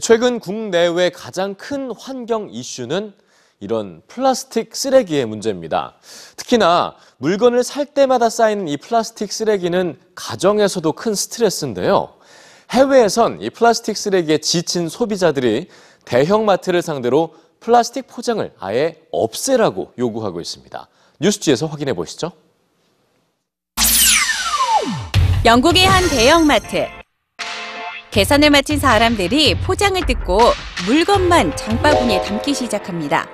최근 국내외 가장 큰 환경 이슈는 이런 플라스틱 쓰레기의 문제입니다. 특히나 물건을 살 때마다 쌓이는 이 플라스틱 쓰레기는 가정에서도 큰 스트레스인데요. 해외에선 이 플라스틱 쓰레기에 지친 소비자들이 대형마트를 상대로 플라스틱 포장을 아예 없애라고 요구하고 있습니다. 뉴스G에서 확인해 보시죠. 영국의 한 대형마트. 계산을 마친 사람들이 포장을 뜯고 물건만 장바구니에 담기 시작합니다.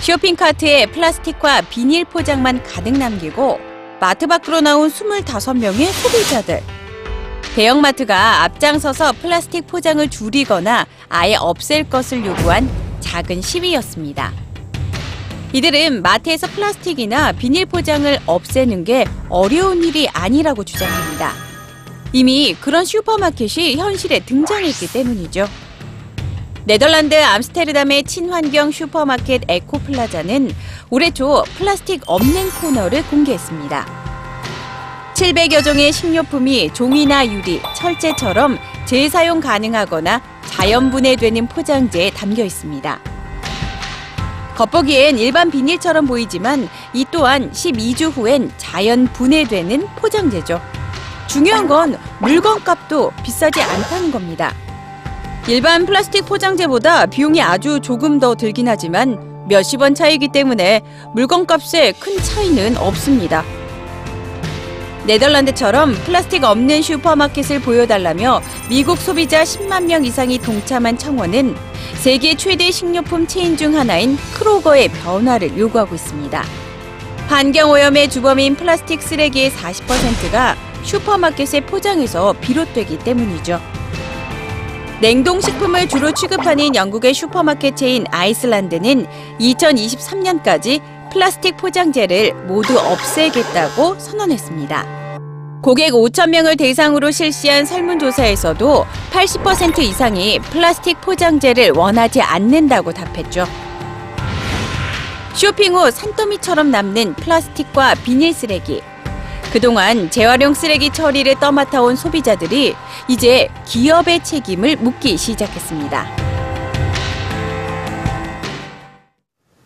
쇼핑카트에 플라스틱과 비닐 포장만 가득 남기고 마트 밖으로 나온 25명의 소비자들. 대형마트가 앞장서서 플라스틱 포장을 줄이거나 아예 없앨 것을 요구한 작은 시위였습니다. 이들은 마트에서 플라스틱이나 비닐 포장을 없애는 게 어려운 일이 아니라고 주장합니다. 이미 그런 슈퍼마켓이 현실에 등장했기 때문이죠. 네덜란드 암스테르담의 친환경 슈퍼마켓 에코플라자는 올해 초 플라스틱 없는 코너를 공개했습니다. 700여 종의 식료품이 종이나 유리, 철제처럼 재사용 가능하거나 자연 분해되는 포장재에 담겨 있습니다. 겉보기엔 일반 비닐처럼 보이지만 이 또한 12주 후엔 자연 분해되는 포장재죠. 중요한 건 물건 값도 비싸지 않다는 겁니다. 일반 플라스틱 포장재보다 비용이 아주 조금 더 들긴 하지만 몇십 원 차이기 때문에 물건 값에 큰 차이는 없습니다. 네덜란드처럼 플라스틱 없는 슈퍼마켓을 보여달라며 미국 소비자 10만 명 이상이 동참한 청원은 세계 최대 식료품 체인 중 하나인 크로거의 변화를 요구하고 있습니다. 환경오염의 주범인 플라스틱 쓰레기의 40%가 슈퍼마켓의 포장에서 비롯되기 때문이죠. 냉동식품을 주로 취급하는 영국의 슈퍼마켓 체인 아이슬란드는 2023년까지 플라스틱 포장재를 모두 없애겠다고 선언했습니다. 고객 5천 명을 대상으로 실시한 설문조사에서도 80% 이상이 플라스틱 포장재를 원하지 않는다고 답했죠. 쇼핑 후 산더미처럼 남는 플라스틱과 비닐 쓰레기. 그동안 재활용 쓰레기 처리를 떠맡아온 소비자들이 이제 기업의 책임을 묻기 시작했습니다.